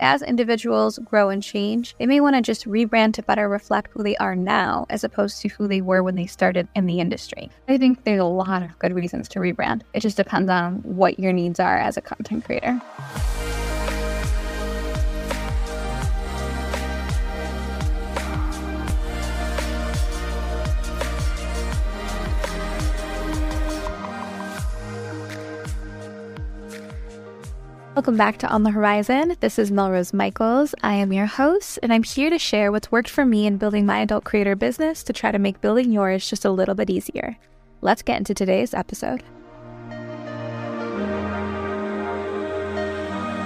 as individuals grow and change, they may want to just rebrand to better reflect who they are now as opposed to who they were when they started in the industry. I think there's a lot of good reasons to rebrand. It just depends on what your needs are as a content creator. Welcome back to On the Whorizon. This is Melrose Michaels. I am your host, and I'm here to share what's worked for me in building my adult creator business to try to make building yours just a little bit easier. Let's get into today's episode.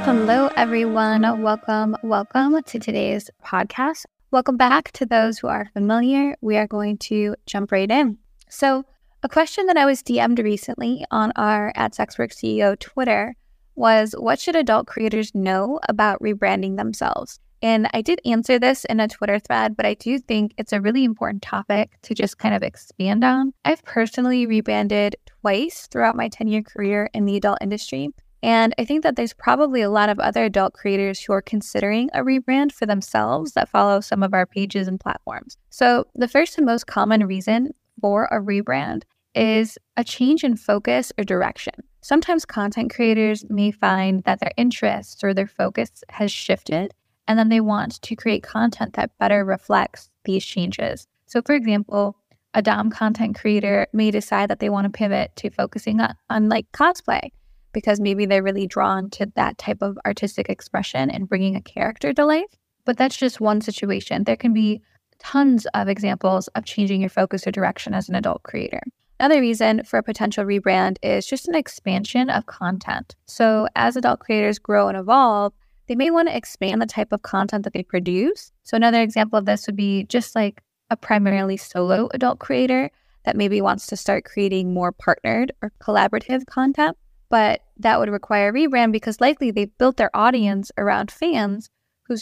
Hello, everyone. Welcome, welcome to today's podcast. Welcome back to those who are familiar. We are going to jump right in. So, a question that I was DM'd recently on our at Sexwork CEO Twitter was what should adult creators know about rebranding themselves? And I did answer this in a Twitter thread, but I do think it's a really important topic to just kind of expand on. I've personally rebranded twice throughout my 10 year career in the adult industry. And I think that there's probably a lot of other adult creators who are considering a rebrand for themselves that follow some of our pages and platforms. So, the first and most common reason for a rebrand is a change in focus or direction. Sometimes content creators may find that their interests or their focus has shifted, and then they want to create content that better reflects these changes. So, for example, a Dom content creator may decide that they want to pivot to focusing on, on like cosplay because maybe they're really drawn to that type of artistic expression and bringing a character to life. But that's just one situation. There can be tons of examples of changing your focus or direction as an adult creator. Another reason for a potential rebrand is just an expansion of content. So, as adult creators grow and evolve, they may want to expand the type of content that they produce. So, another example of this would be just like a primarily solo adult creator that maybe wants to start creating more partnered or collaborative content. But that would require a rebrand because likely they've built their audience around fans who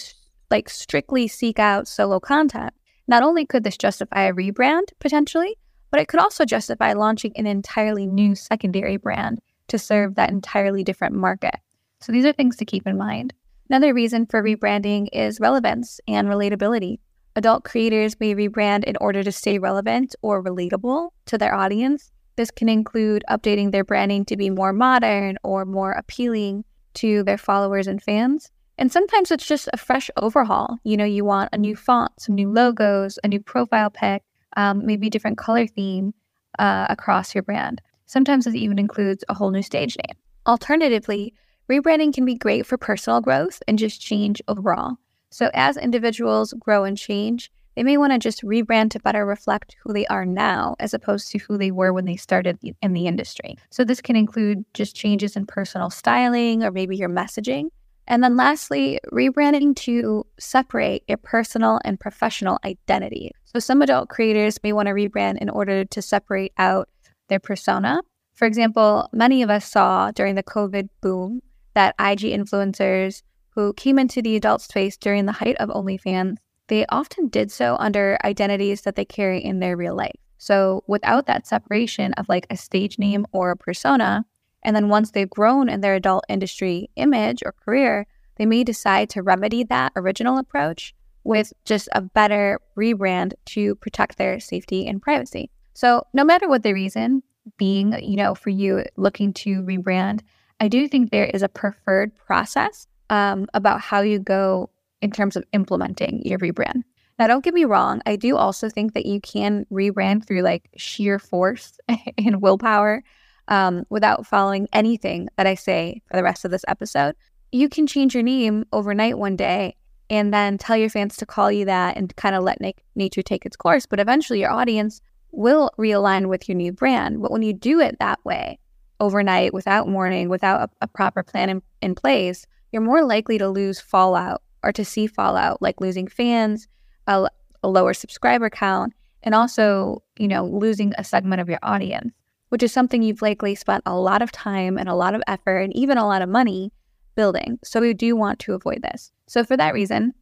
like strictly seek out solo content. Not only could this justify a rebrand potentially, but it could also justify launching an entirely new secondary brand to serve that entirely different market. So these are things to keep in mind. Another reason for rebranding is relevance and relatability. Adult creators may rebrand in order to stay relevant or relatable to their audience. This can include updating their branding to be more modern or more appealing to their followers and fans. And sometimes it's just a fresh overhaul. You know, you want a new font, some new logos, a new profile pic, um, maybe different color theme uh, across your brand. Sometimes it even includes a whole new stage name. Alternatively, rebranding can be great for personal growth and just change overall. So, as individuals grow and change, they may want to just rebrand to better reflect who they are now as opposed to who they were when they started in the industry. So, this can include just changes in personal styling or maybe your messaging. And then lastly, rebranding to separate your personal and professional identity. So some adult creators may want to rebrand in order to separate out their persona. For example, many of us saw during the COVID boom that IG influencers who came into the adult space during the height of OnlyFans, they often did so under identities that they carry in their real life. So without that separation of like a stage name or a persona, and then once they've grown in their adult industry image or career, they may decide to remedy that original approach with just a better rebrand to protect their safety and privacy. So, no matter what the reason being, you know, for you looking to rebrand, I do think there is a preferred process um, about how you go in terms of implementing your rebrand. Now, don't get me wrong, I do also think that you can rebrand through like sheer force and willpower um, without following anything that I say for the rest of this episode. You can change your name overnight one day and then tell your fans to call you that and kind of let na- nature take its course. But eventually, your audience will realign with your new brand. But when you do it that way, overnight, without warning, without a, a proper plan in, in place, you're more likely to lose fallout or to see fallout, like losing fans, a, a lower subscriber count, and also, you know, losing a segment of your audience which is something you've likely spent a lot of time and a lot of effort and even a lot of money building. So we do want to avoid this. So for that reason,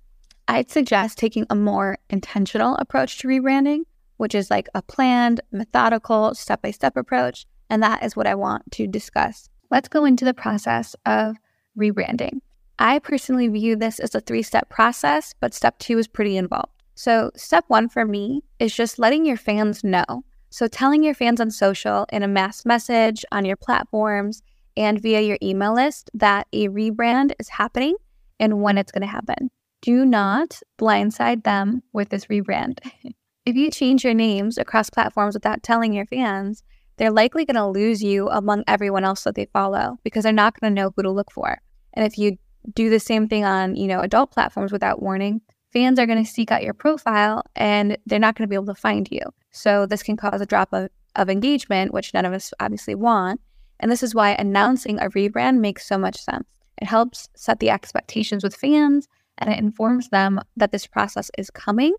I'd suggest taking a more intentional approach to rebranding, which is like a planned, methodical, step by step approach. And that is what I want to discuss. Let's go into the process of rebranding. I personally view this as a three step process, but step two is pretty involved. So, step one for me is just letting your fans know. So, telling your fans on social in a mass message on your platforms and via your email list that a rebrand is happening and when it's going to happen. Do not blindside them with this rebrand. if you change your names across platforms without telling your fans, they're likely going to lose you among everyone else that they follow because they're not going to know who to look for. And if you do the same thing on, you know, adult platforms without warning, fans are going to seek out your profile and they're not going to be able to find you. So this can cause a drop of, of engagement, which none of us obviously want. And this is why announcing a rebrand makes so much sense. It helps set the expectations with fans and it informs them that this process is coming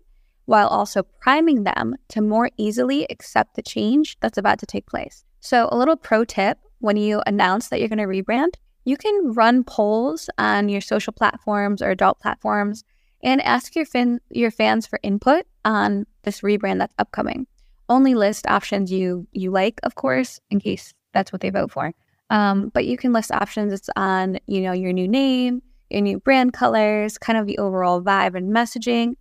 while also priming them to more easily accept the change that's about to take place. So, a little pro tip when you announce that you're going to rebrand, you can run polls on your social platforms or adult platforms and ask your, fin- your fans for input on this rebrand that's upcoming. Only list options you you like, of course, in case that's what they vote for. Um, but you can list options. It's on you know your new name, your new brand colors, kind of the overall vibe and messaging.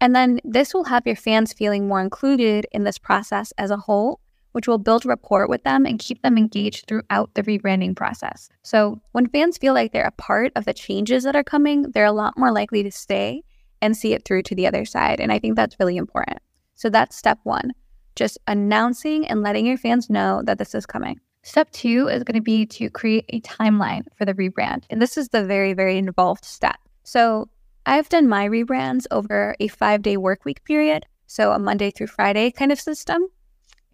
And then this will have your fans feeling more included in this process as a whole, which will build rapport with them and keep them engaged throughout the rebranding process. So when fans feel like they're a part of the changes that are coming, they're a lot more likely to stay and see it through to the other side. And I think that's really important. So that's step one just announcing and letting your fans know that this is coming. Step two is going to be to create a timeline for the rebrand. And this is the very, very involved step. So I've done my rebrands over a five day work week period, so a Monday through Friday kind of system.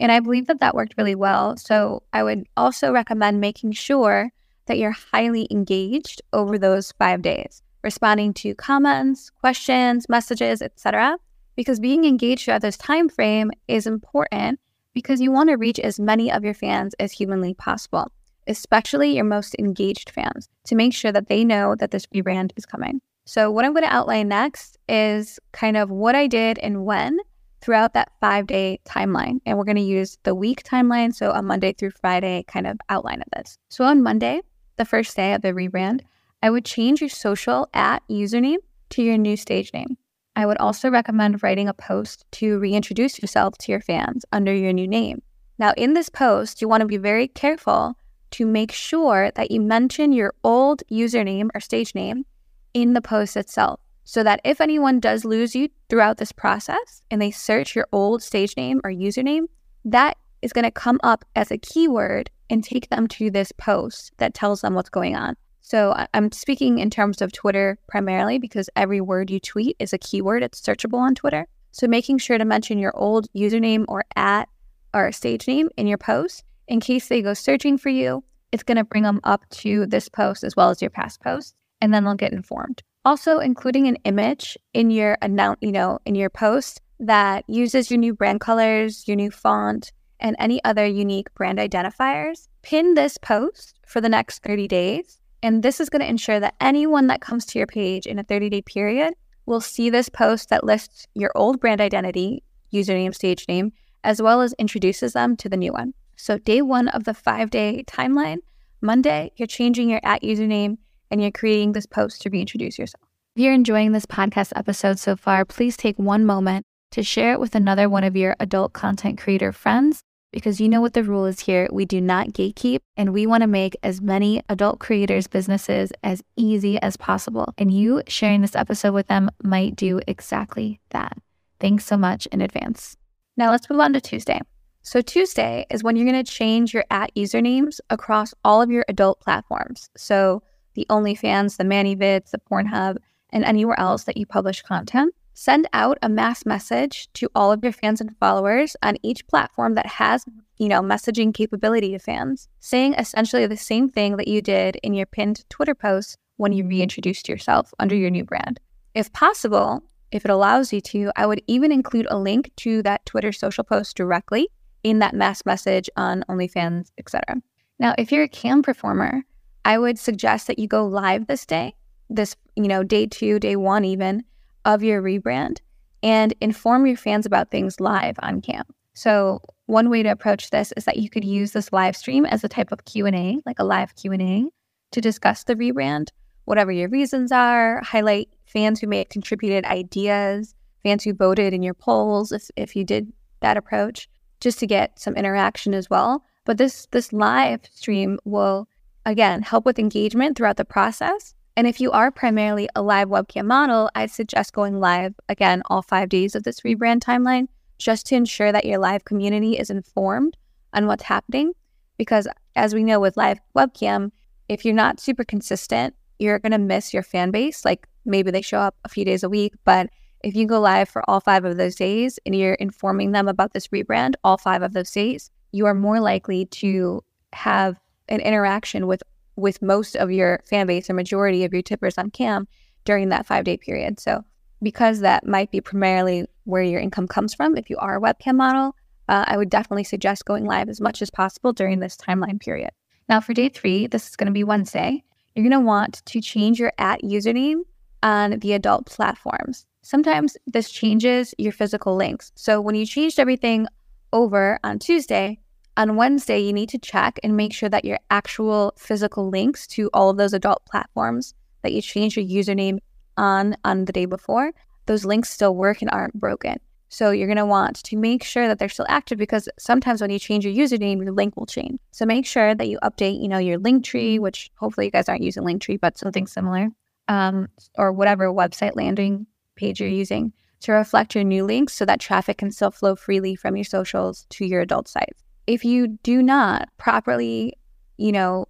And I believe that that worked really well. So I would also recommend making sure that you're highly engaged over those five days, responding to comments, questions, messages, etc. Because being engaged throughout this time frame is important because you want to reach as many of your fans as humanly possible, especially your most engaged fans, to make sure that they know that this rebrand is coming. So, what I'm going to outline next is kind of what I did and when throughout that five day timeline. And we're going to use the week timeline. So, a Monday through Friday kind of outline of this. So, on Monday, the first day of the rebrand, I would change your social at username to your new stage name. I would also recommend writing a post to reintroduce yourself to your fans under your new name. Now, in this post, you want to be very careful to make sure that you mention your old username or stage name in the post itself so that if anyone does lose you throughout this process and they search your old stage name or username, that is going to come up as a keyword and take them to this post that tells them what's going on. So I'm speaking in terms of Twitter primarily because every word you tweet is a keyword. It's searchable on Twitter. So making sure to mention your old username or at or stage name in your post in case they go searching for you, it's going to bring them up to this post as well as your past posts, and then they'll get informed. Also, including an image in your announce, you know, in your post that uses your new brand colors, your new font, and any other unique brand identifiers. Pin this post for the next 30 days and this is going to ensure that anyone that comes to your page in a 30 day period will see this post that lists your old brand identity, username, stage name, as well as introduces them to the new one. So, day one of the five day timeline, Monday, you're changing your at username and you're creating this post to reintroduce yourself. If you're enjoying this podcast episode so far, please take one moment to share it with another one of your adult content creator friends because you know what the rule is here. We do not gatekeep, and we want to make as many adult creators' businesses as easy as possible. And you sharing this episode with them might do exactly that. Thanks so much in advance. Now let's move on to Tuesday. So, Tuesday is when you're going to change your at usernames across all of your adult platforms. So, the OnlyFans, the ManyVids, the Pornhub, and anywhere else that you publish content. Send out a mass message to all of your fans and followers on each platform that has, you know, messaging capability to fans, saying essentially the same thing that you did in your pinned Twitter post when you mm-hmm. reintroduced yourself under your new brand. If possible, if it allows you to, I would even include a link to that Twitter social post directly in that mass message on OnlyFans, etc. Now, if you're a cam performer, I would suggest that you go live this day, this, you know, day two, day one, even, of your rebrand and inform your fans about things live on cam. So one way to approach this is that you could use this live stream as a type of Q&A, like a live Q&A to discuss the rebrand whatever your reasons are, highlight fans who may have contributed ideas, fans who voted in your polls if, if you did that approach, just to get some interaction as well. But this this live stream will again help with engagement throughout the process. And if you are primarily a live webcam model, I'd suggest going live again all five days of this rebrand timeline just to ensure that your live community is informed on what's happening. Because as we know with live webcam, if you're not super consistent, you're going to miss your fan base. Like maybe they show up a few days a week, but if you go live for all five of those days and you're informing them about this rebrand all five of those days, you are more likely to have an interaction with with most of your fan base or majority of your tippers on cam during that five day period. So because that might be primarily where your income comes from, if you are a webcam model, uh, I would definitely suggest going live as much as possible during this timeline period. Now, for day three, this is going to be Wednesday, you're going to want to change your at username on the adult platforms. Sometimes this changes your physical links. So when you changed everything over on Tuesday, on Wednesday, you need to check and make sure that your actual physical links to all of those adult platforms that you changed your username on on the day before, those links still work and aren't broken. So you're going to want to make sure that they're still active because sometimes when you change your username, your link will change. So make sure that you update, you know, your link tree, which hopefully you guys aren't using link tree, but something similar, um, or whatever website landing page you're using to reflect your new links so that traffic can still flow freely from your socials to your adult sites. If you do not properly, you know,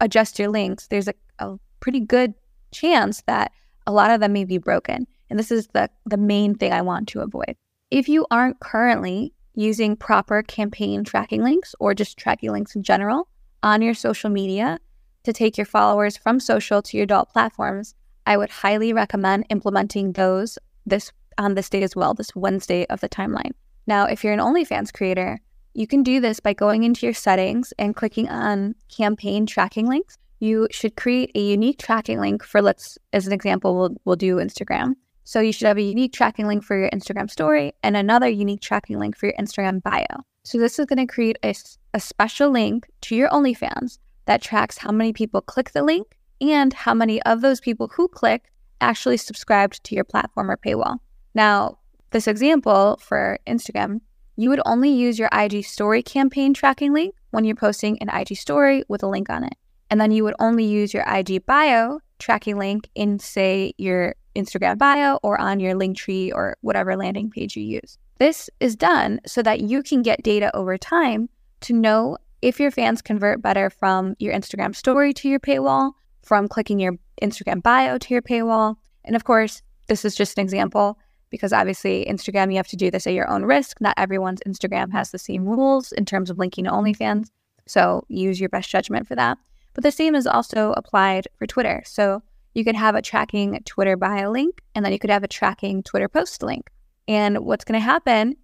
adjust your links, there's a, a pretty good chance that a lot of them may be broken. And this is the, the main thing I want to avoid. If you aren't currently using proper campaign tracking links or just tracking links in general on your social media to take your followers from social to your adult platforms, I would highly recommend implementing those this on this day as well, this Wednesday of the timeline. Now, if you're an OnlyFans creator, you can do this by going into your settings and clicking on campaign tracking links. You should create a unique tracking link for let's as an example, we'll we'll do Instagram. So you should have a unique tracking link for your Instagram story and another unique tracking link for your Instagram bio. So this is going to create a, a special link to your OnlyFans that tracks how many people click the link and how many of those people who click actually subscribed to your platform or paywall. Now, this example for Instagram, you would only use your IG story campaign tracking link when you're posting an IG story with a link on it. And then you would only use your IG bio tracking link in, say, your Instagram bio or on your link tree or whatever landing page you use. This is done so that you can get data over time to know if your fans convert better from your Instagram story to your paywall, from clicking your Instagram bio to your paywall. And of course, this is just an example because obviously, Instagram, you have to do this at your own risk. Not everyone's Instagram has the same rules in terms of linking to OnlyFans. So use your best judgment for that. But the same is also applied for Twitter. So you could have a tracking Twitter bio link, and then you could have a tracking Twitter post link. And what's going to happen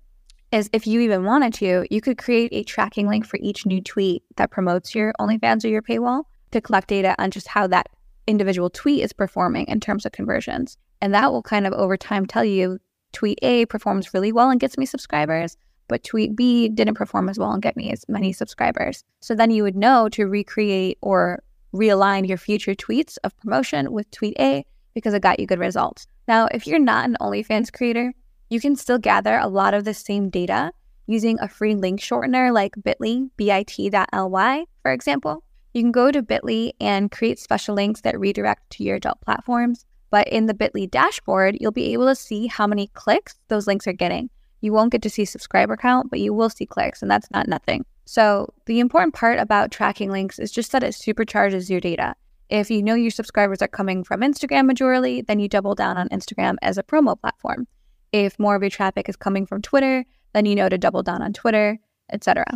is if you even wanted to, you could create a tracking link for each new tweet that promotes your OnlyFans or your paywall to collect data on just how that individual tweet is performing in terms of conversions. And that will kind of over time tell you tweet A performs really well and gets me subscribers, but tweet B didn't perform as well and get me as many subscribers. So then you would know to recreate or realign your future tweets of promotion with tweet A because it got you good results. Now, if you're not an OnlyFans creator, you can still gather a lot of the same data using a free link shortener like bit.ly, bit.ly, for example. You can go to bit.ly and create special links that redirect to your adult platforms. But in the bit.ly dashboard, you'll be able to see how many clicks those links are getting. You won't get to see subscriber count, but you will see clicks, and that's not nothing. So, the important part about tracking links is just that it supercharges your data. If you know your subscribers are coming from Instagram majorly, then you double down on Instagram as a promo platform. If more of your traffic is coming from Twitter, then you know to double down on Twitter, etc.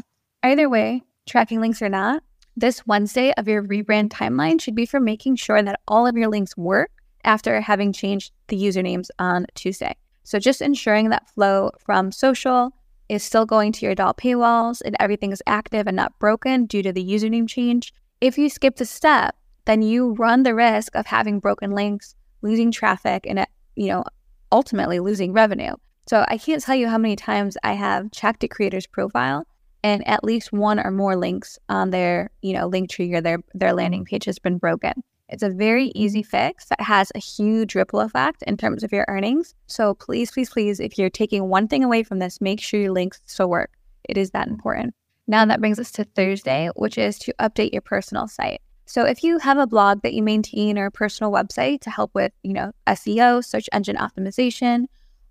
Either way, tracking links or not, this Wednesday of your rebrand timeline should be for making sure that all of your links work after having changed the usernames on Tuesday. So just ensuring that flow from social is still going to your adult paywalls and everything is active and not broken due to the username change. If you skip the step, then you run the risk of having broken links, losing traffic, and uh, you know ultimately losing revenue. So I can't tell you how many times I have checked a creator's profile and at least one or more links on their you know link tree or their their landing mm. page has been broken. It's a very easy fix that has a huge ripple effect in terms of your earnings. So please, please, please, if you're taking one thing away from this, make sure your links still work. It is that important. Now that brings us to Thursday, which is to update your personal site. So if you have a blog that you maintain or a personal website to help with, you know, SEO, search engine optimization,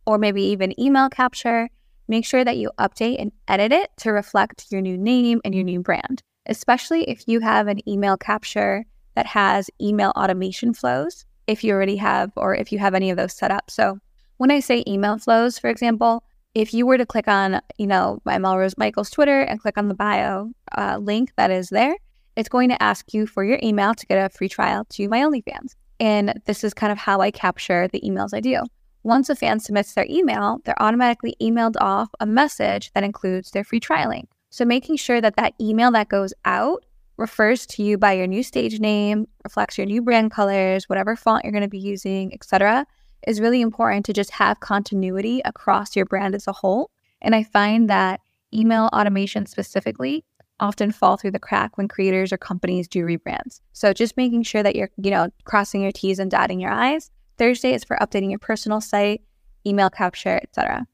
or maybe even email capture, make sure that you update and edit it to reflect your new name and your new brand, especially if you have an email capture that has email automation flows, if you already have, or if you have any of those set up. So when I say email flows, for example, if you were to click on, you know, my Melrose Michaels Twitter and click on the bio uh, link that is there, it's going to ask you for your email to get a free trial to my OnlyFans. And this is kind of how I capture the emails I do. Once a fan submits their email, they're automatically emailed off a message that includes their free trial link. So making sure that that email that goes out refers to you by your new stage name, reflects your new brand colors, whatever font you're going to be using, etc., is really important to just have continuity across your brand as a whole. And I find that email automation specifically often fall through the crack when creators or companies do rebrands. So just making sure that you're, you know, crossing your T's and dotting your I's. Thursday is for updating your personal site, email capture, etc.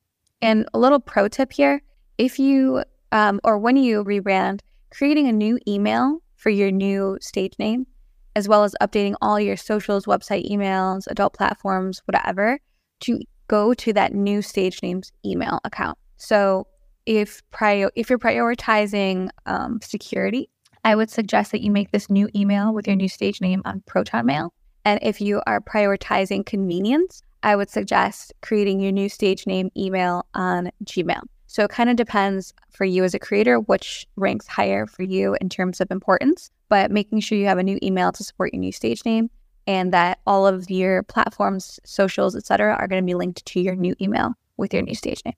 And a little pro tip here: if you um, or when you rebrand, creating a new email for your new stage name, as well as updating all your socials, website emails, adult platforms, whatever, to go to that new stage name's email account. So if prior if you're prioritizing um, security, I would suggest that you make this new email with your new stage name on Proton Mail. And if you are prioritizing convenience, I would suggest creating your new stage name email on Gmail. So it kind of depends for you as a creator which ranks higher for you in terms of importance, but making sure you have a new email to support your new stage name and that all of your platforms, socials, etc., are going to be linked to your new email with your new stage name.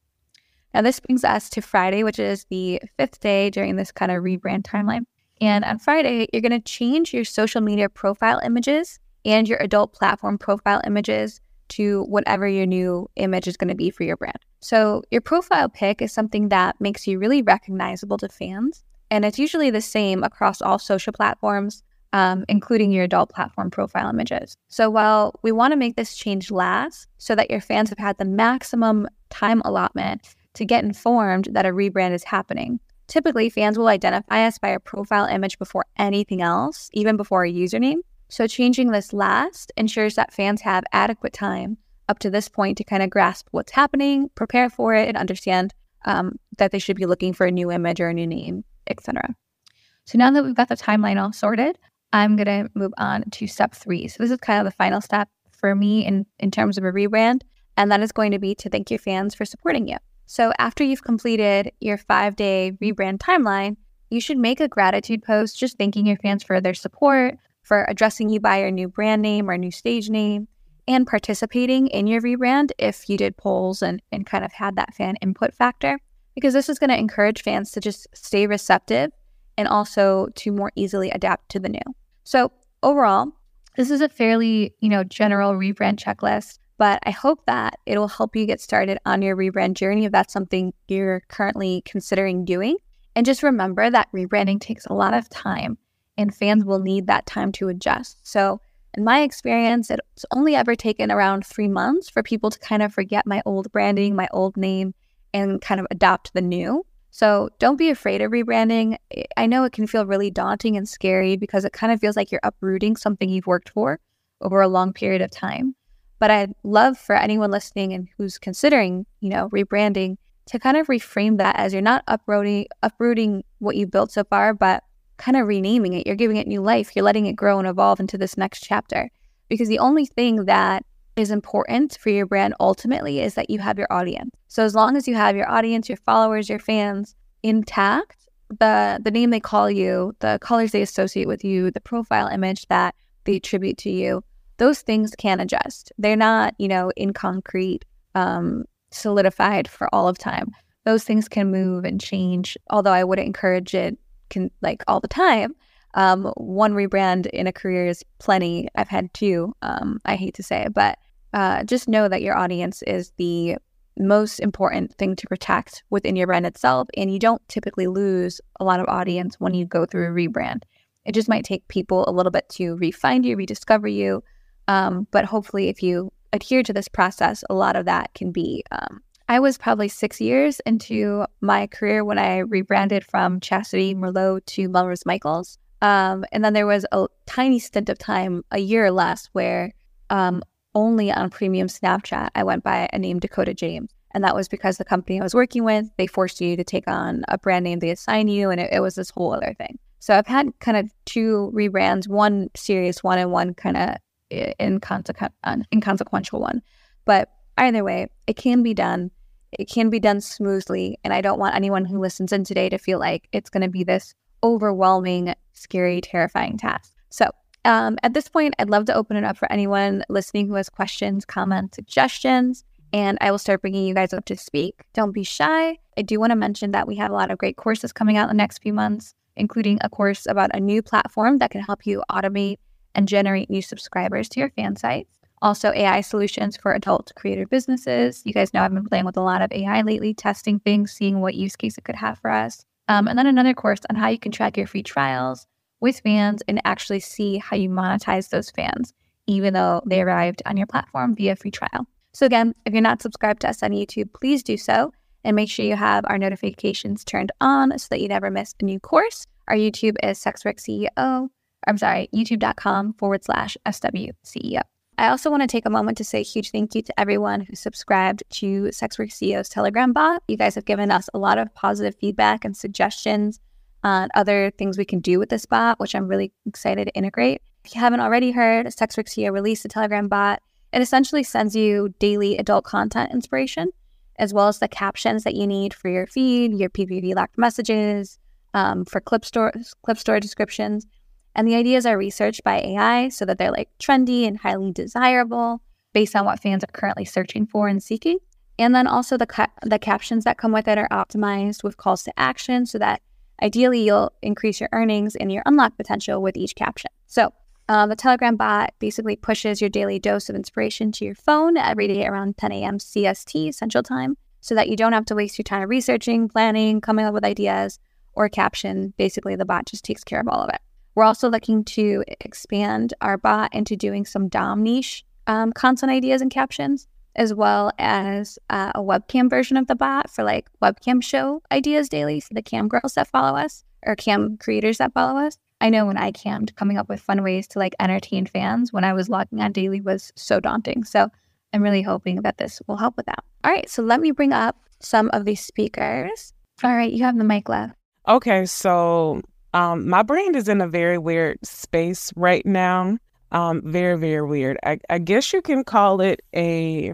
Now, this brings us to Friday, which is the fifth day during this kind of rebrand timeline. And on Friday, you're going to change your social media profile images and your adult platform profile images to whatever your new image is going to be for your brand. So, your profile pic is something that makes you really recognizable to fans. And it's usually the same across all social platforms, um, including your adult platform profile images. So, while we want to make this change last so that your fans have had the maximum time allotment to get informed that a rebrand is happening, typically fans will identify us by our profile image before anything else, even before a username. So, changing this last ensures that fans have adequate time up to this point to kind of grasp what's happening, prepare for it, and understand um, that they should be looking for a new image or a new name, etc. So, now that we've got the timeline all sorted, I'm going to move on to step three. So, this is kind of the final step for me in, in terms of a rebrand, and that is going to be to thank your fans for supporting you. So, after you've completed your five day rebrand timeline, you should make a gratitude post just thanking your fans for their support, for addressing you by your new brand name or new stage name and participating in your rebrand if you did polls and, and kind of had that fan input factor, because this is going to encourage fans to just stay receptive and also to more easily adapt to the new. So overall, this is a fairly, you know, general rebrand checklist, but I hope that it'll help you get started on your rebrand journey if that's something you're currently considering doing. And just remember that rebranding takes a lot of time and fans will need that time to adjust. So, in my experience, it's only ever taken around three months for people to kind of forget my old branding, my old name, and kind of adopt the new. So, don't be afraid of rebranding. I know it can feel really daunting and scary because it kind of feels like you're uprooting something you've worked for over a long period of time. But I'd love for anyone listening and who's considering, you know, rebranding to kind of reframe that as you're not uprooting uprooting what you've built so far, but kind of renaming it. You're giving it new life. You're letting it grow and evolve into this next chapter. Because the only thing that is important for your brand ultimately is that you have your audience. So as long as you have your audience, your followers, your fans intact, the the name they call you, the colors they associate with you, the profile image that they attribute to you, those things can adjust. They're not, you know, in concrete, um, solidified for all of time. Those things can move and change. Although I wouldn't encourage it can like all the time. Um, one rebrand in a career is plenty. I've had two. Um, I hate to say it, but uh, just know that your audience is the most important thing to protect within your brand itself. And you don't typically lose a lot of audience when you go through a rebrand. It just might take people a little bit to re-find you, rediscover you. Um, but hopefully, if you adhere to this process, a lot of that can be. Um, I was probably six years into my career when I rebranded from Chastity Merlot to Melrose Michaels. Um, and then there was a tiny stint of time, a year or less, where um, only on premium Snapchat I went by a name Dakota James. And that was because the company I was working with, they forced you to take on a brand name they assign you, and it, it was this whole other thing. So I've had kind of two rebrands, one serious one and one kind of inconsequential, inconsequential one. But either way, it can be done. It can be done smoothly. And I don't want anyone who listens in today to feel like it's going to be this overwhelming, scary, terrifying task. So um, at this point, I'd love to open it up for anyone listening who has questions, comments, suggestions, and I will start bringing you guys up to speak. Don't be shy. I do want to mention that we have a lot of great courses coming out in the next few months, including a course about a new platform that can help you automate and generate new subscribers to your fan sites. Also, AI solutions for adult creator businesses. You guys know I've been playing with a lot of AI lately, testing things, seeing what use case it could have for us. Um, and then another course on how you can track your free trials with fans and actually see how you monetize those fans, even though they arrived on your platform via free trial. So, again, if you're not subscribed to us on YouTube, please do so and make sure you have our notifications turned on so that you never miss a new course. Our YouTube is Sexwork CEO. I'm sorry, youtube.com forward slash SWCEO. I also want to take a moment to say a huge thank you to everyone who subscribed to Sex Work CEO's Telegram bot. You guys have given us a lot of positive feedback and suggestions on other things we can do with this bot, which I'm really excited to integrate. If you haven't already heard, Sex Work CEO released a Telegram bot. It essentially sends you daily adult content inspiration, as well as the captions that you need for your feed, your PPV locked messages, um, for clip store clip store descriptions. And the ideas are researched by AI so that they're like trendy and highly desirable based on what fans are currently searching for and seeking. And then also the ca- the captions that come with it are optimized with calls to action so that ideally you'll increase your earnings and your unlock potential with each caption. So uh, the Telegram bot basically pushes your daily dose of inspiration to your phone every day around 10 a.m. CST Central Time so that you don't have to waste your time researching, planning, coming up with ideas, or caption. Basically, the bot just takes care of all of it. We're also looking to expand our bot into doing some Dom niche um, content ideas and captions, as well as uh, a webcam version of the bot for like webcam show ideas daily for the cam girls that follow us or cam creators that follow us. I know when I cammed, coming up with fun ways to like entertain fans when I was logging on daily was so daunting. So I'm really hoping that this will help with that. All right, so let me bring up some of these speakers. All right, you have the mic left. Okay, so um, my brand is in a very weird space right now. Um, very, very weird. I, I guess you can call it a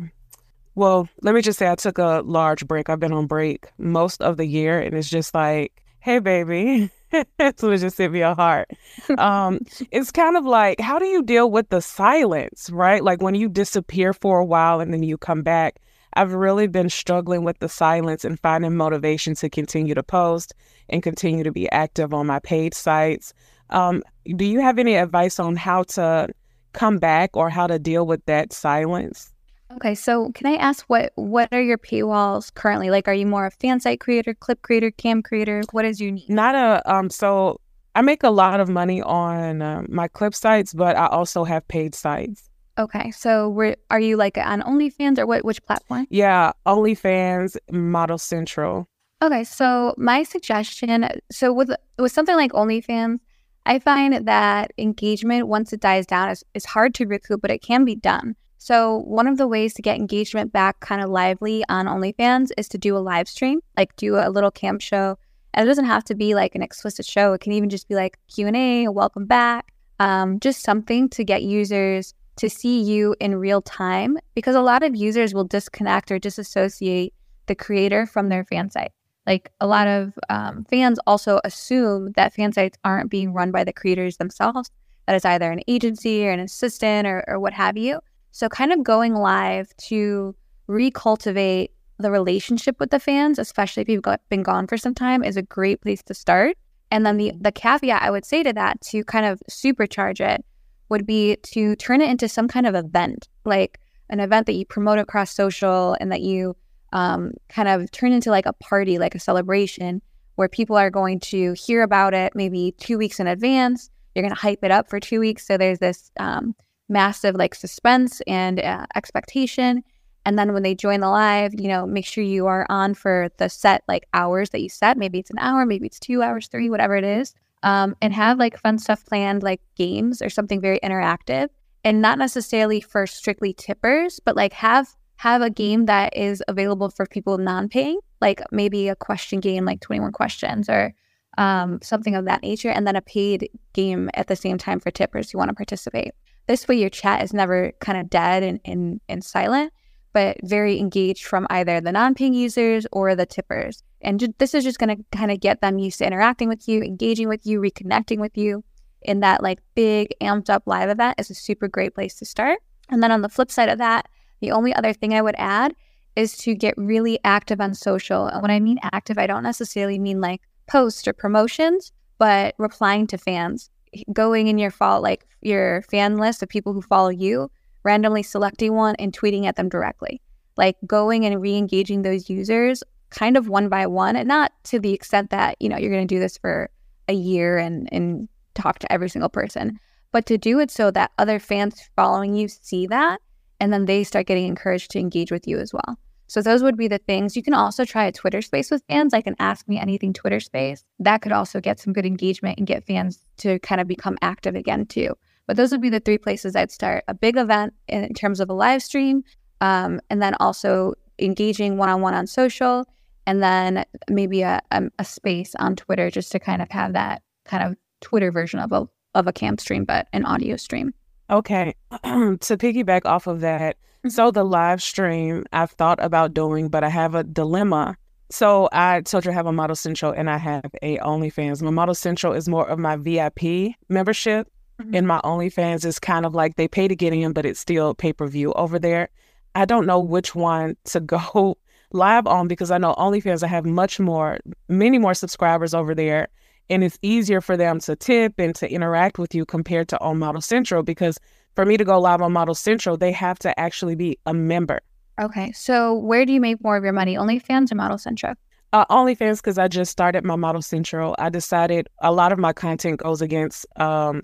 well, let me just say I took a large break. I've been on break most of the year, and it's just like, hey, baby. so it just hit me a heart. Um, it's kind of like, how do you deal with the silence, right? Like when you disappear for a while and then you come back. I've really been struggling with the silence and finding motivation to continue to post and continue to be active on my paid sites. Um, do you have any advice on how to come back or how to deal with that silence? Okay, so can I ask what what are your paywalls currently? Like, are you more a fan site creator, clip creator, cam creator? What is your need? Not a um. So I make a lot of money on uh, my clip sites, but I also have paid sites. Okay, so we're, are you like on OnlyFans or what? Which platform? Yeah, OnlyFans, ModelCentro. Okay, so my suggestion, so with with something like OnlyFans, I find that engagement once it dies down is, is hard to recoup, but it can be done. So one of the ways to get engagement back kind of lively on OnlyFans is to do a live stream, like do a little cam show. And it doesn't have to be like an explicit show. It can even just be like Q and A, welcome back, um, just something to get users to see you in real time because a lot of users will disconnect or disassociate the creator from their fan site. Like a lot of um, fans also assume that fan sites aren't being run by the creators themselves, that it's either an agency or an assistant or, or what have you. So, kind of going live to recultivate the relationship with the fans, especially if you've got, been gone for some time, is a great place to start. And then the, the caveat I would say to that to kind of supercharge it would be to turn it into some kind of event, like an event that you promote across social and that you um, kind of turn into like a party, like a celebration where people are going to hear about it maybe two weeks in advance. you're going to hype it up for two weeks. So there's this um, massive like suspense and uh, expectation. And then when they join the live, you know, make sure you are on for the set like hours that you set. Maybe it's an hour, maybe it's two hours, three, whatever it is. Um, and have like fun stuff planned, like games or something very interactive, and not necessarily for strictly tippers, but like have have a game that is available for people non-paying, like maybe a question game, like Twenty One Questions or um, something of that nature, and then a paid game at the same time for tippers who want to participate. This way, your chat is never kind of dead and, and, and silent but very engaged from either the non-paying users or the tippers. And ju- this is just going to kind of get them used to interacting with you, engaging with you, reconnecting with you. In that like big amped up live event is a super great place to start. And then on the flip side of that, the only other thing I would add is to get really active on social. And when I mean active, I don't necessarily mean like posts or promotions, but replying to fans, going in your follow like your fan list of people who follow you randomly selecting one and tweeting at them directly. Like going and re engaging those users kind of one by one, and not to the extent that, you know, you're going to do this for a year and, and talk to every single person, but to do it so that other fans following you see that and then they start getting encouraged to engage with you as well. So those would be the things. You can also try a Twitter space with fans, like an Ask Me Anything Twitter space. That could also get some good engagement and get fans to kind of become active again too. But those would be the three places I'd start a big event in terms of a live stream, um, and then also engaging one on one on social, and then maybe a, a, a, space on Twitter just to kind of have that kind of Twitter version of a, of a cam stream, but an audio stream. Okay. to piggyback off of that, mm-hmm. so the live stream I've thought about doing, but I have a dilemma. So I told you I have a ModelCentro and I have a OnlyFans. My ModelCentro is more of my VIP membership. Mm-hmm. In my OnlyFans, it's kind of like they pay to get in, but it's still pay per view over there. I don't know which one to go live on because I know OnlyFans, I have much more, many more subscribers over there. And it's easier for them to tip and to interact with you compared to on ModelCentro because for me to go live on ModelCentro, they have to actually be a member. Okay. So where do you make more of your money? OnlyFans or ModelCentro? Uh, OnlyFans because I just started my ModelCentro. I decided a lot of my content goes against um,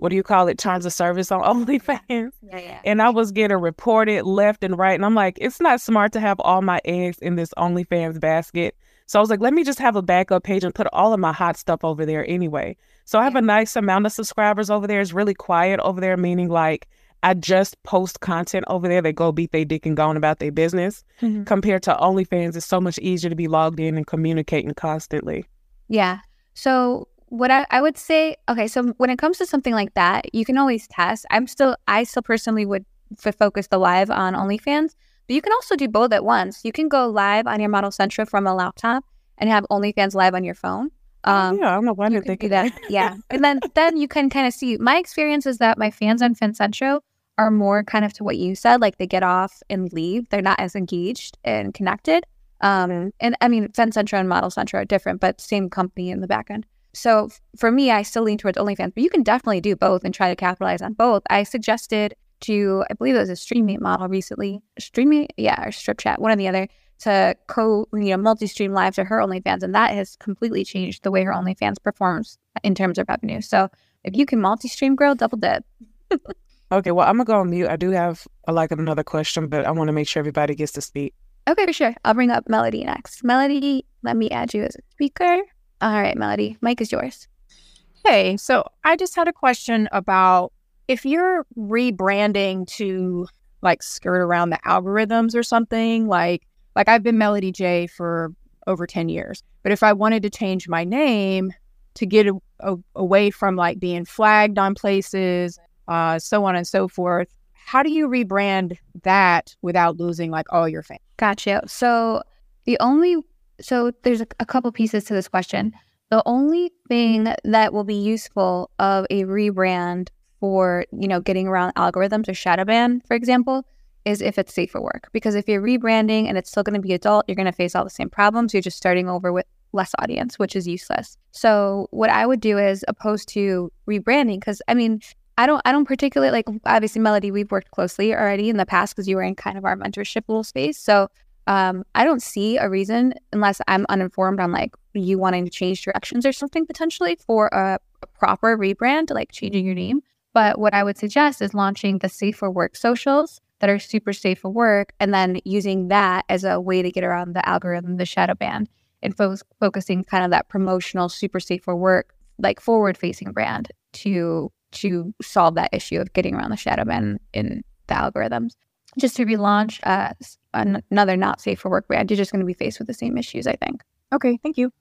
what do you call it, terms of service on OnlyFans. Yeah, yeah. And I was getting reported left and right. And I'm like, it's not smart to have all my eggs in this OnlyFans basket. So I was like, let me just have a backup page and put all of my hot stuff over there anyway. So I have a nice amount of subscribers over there. It's really quiet over there, meaning like I just post content over there. They go beat their dick and go on about their business. Mm-hmm. Compared to OnlyFans, it's so much easier to be logged in and communicating constantly. Yeah. So what I, I would say, okay, so when it comes to something like that, you can always test. I'm still, I still personally would f- focus the live on OnlyFans, but you can also do both at once. You can go live on your ModelCentro from a laptop and have OnlyFans live on your phone. Oh, um, yeah, I don't know why did think do that. yeah, and then then you can kind of see. My experience is that my fans on FanCentro are more kind of to what you said, like they get off and leave. They're not as engaged and connected. Um, and I mean, FanCentro and ModelCentro are different, but same company in the back end. So for me, I still lean towards OnlyFans, but you can definitely do both and try to capitalize on both. I suggested to, I believe it was a Streamate model recently, Streamate, yeah, or Stripchat, one or the other, to co, you know, multi-stream live to her OnlyFans, and that has completely changed the way her OnlyFans performs in terms of revenue. So if you can multi-stream, girl, double dip. okay, well, I'm gonna go on mute. I do have a, like another question, but I want to make sure everybody gets to speak. Okay, for sure. I'll bring up Melody next. Melody, let me add you as a speaker. All right, Melody, mic is yours. Hey, so I just had a question about if you're rebranding to like skirt around the algorithms or something, like like I've been Melody J for over 10 years. But if I wanted to change my name to get a, a, away from like being flagged on places, uh, so on and so forth, how do you rebrand that without losing like all your fans? Gotcha. So the only so there's a, a couple pieces to this question. The only thing that will be useful of a rebrand for, you know, getting around algorithms or shadow ban, for example, is if it's safe for work. Because if you're rebranding and it's still going to be adult, you're going to face all the same problems. You're just starting over with less audience, which is useless. So what I would do is opposed to rebranding, because I mean, I don't I don't particularly like obviously Melody, we've worked closely already in the past because you were in kind of our mentorship little space. So um, I don't see a reason unless I'm uninformed on like you wanting to change directions or something potentially for a, a proper rebrand, like changing your name. But what I would suggest is launching the Safe for Work socials that are super safe for work and then using that as a way to get around the algorithm, the shadow ban, and fo- focusing kind of that promotional, super safe for work, like forward facing brand to to solve that issue of getting around the shadow ban in the algorithms. Just to relaunch uh, another not safe for work brand, you're just going to be faced with the same issues, I think. Okay, thank you.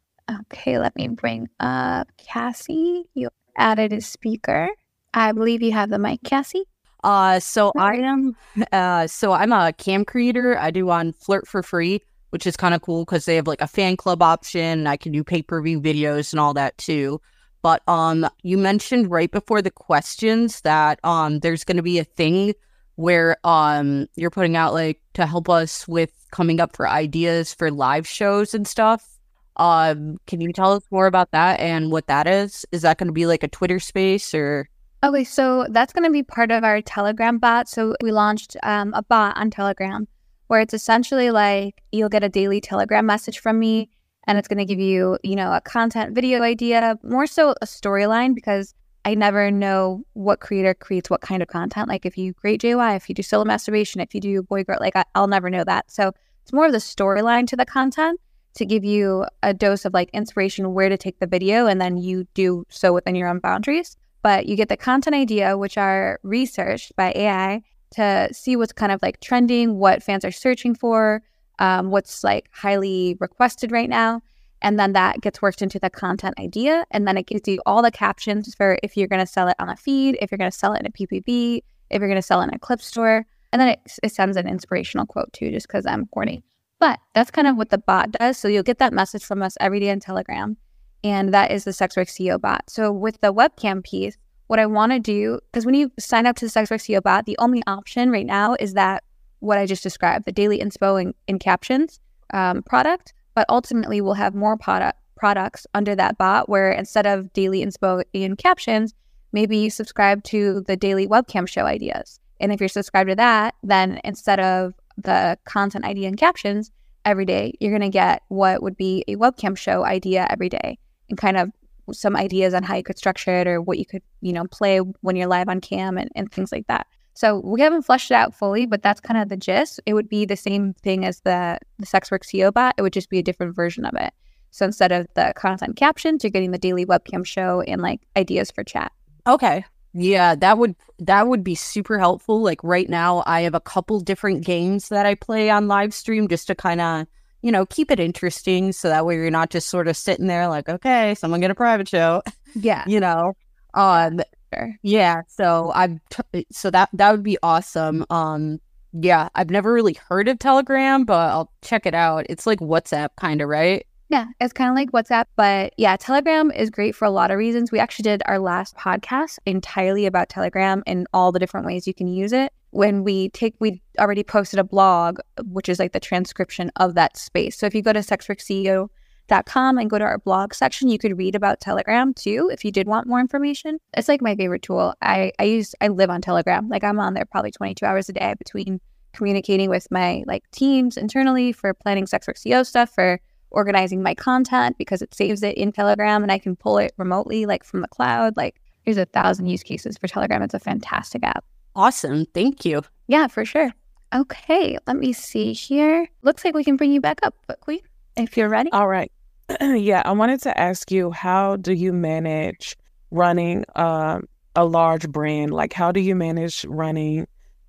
Okay, let me bring up Cassie. You added a speaker. I believe you have the mic, Cassie. Uh, so I am, uh, so I'm a cam creator. I do on Flirt4Free, which is kind of cool because they have like a fan club option. I can do pay per view videos and all that too. But um, you mentioned right before the questions that um, there's going to be a thing where um, you're putting out like to help us with coming up for ideas for live shows and stuff. Um, can you tell us more about that and what that is? Is that going to be like a Twitter space or? Okay, so that's going to be part of our Telegram bot. So we launched um, a bot on Telegram where it's essentially like you'll get a daily Telegram message from me and it's going to give you, you know, a content video idea, more so a storyline because I never know what creator creates what kind of content. Like if you create JY, if you do solo masturbation, if you do boy girl, like I, I'll never know that. So it's more of the storyline to the content to give you a dose of like inspiration where to take the video and then you do so within your own boundaries but you get the content idea, which are researched by AI to see what's kind of like trending, what fans are searching for, um, what's like highly requested right now. And then that gets worked into the content idea. And then it gives you all the captions for if you're going to sell it on a feed, if you're going to sell it in a PPV, if you're going to sell it in a clip store. And then it, it sends an inspirational quote too, just because I'm corny. But that's kind of what the bot does. So you'll get that message from us every day on Telegram and that is the SexWork CEO bot. So with the webcam piece, what I want to do, because when you sign up to the SexWork CEO bot, the only option right now is that what I just described, the daily inspo in, in captions um, product. But ultimately, we'll have more product products under that bot where instead of daily inspo and captions, maybe you subscribe to the daily webcam show ideas. And if you're subscribed to that, then instead of the content idea and captions every day, you're going to get what would be a webcam show idea every day and kind of some ideas on how you could structure it or what you could, you know, play when you're live on cam and, and things like that. So we haven't fleshed it out fully, but that's kind of the gist. It would be the same thing as the the SexWork CEO bot. It would just be a different version of it. So instead of the content captions, you're getting the daily webcam show and like ideas for chat. Okay. Yeah, that would that would be super helpful. Like right now I have a couple different games that I play on live stream just to kind of you know, keep it interesting so that way you're not just sort of sitting there like, okay, someone get a private show. Yeah. you know. Um sure. yeah, so I'm t- so that that would be awesome. Um yeah, I've never really heard of Telegram, but I'll check it out. It's like WhatsApp kind of, right? Yeah, it's kind of like WhatsApp, but yeah, Telegram is great for a lot of reasons. We actually did our last podcast entirely about Telegram and all the different ways you can use it when we take we already posted a blog which is like the transcription of that space. So if you go to sexworkceo.com and go to our blog section you could read about telegram too if you did want more information. It's like my favorite tool. I i use i live on telegram. Like i'm on there probably 22 hours a day between communicating with my like teams internally for planning sexwork CEO stuff for organizing my content because it saves it in telegram and i can pull it remotely like from the cloud. Like there's a thousand use cases for telegram. It's a fantastic app Awesome. Thank you. Yeah, for sure. Okay, let me see here. Looks like we can bring you back up, but Queen, if you're ready. All right. yeah, I wanted to ask you how do you manage running uh, a large brand? Like, how do you manage running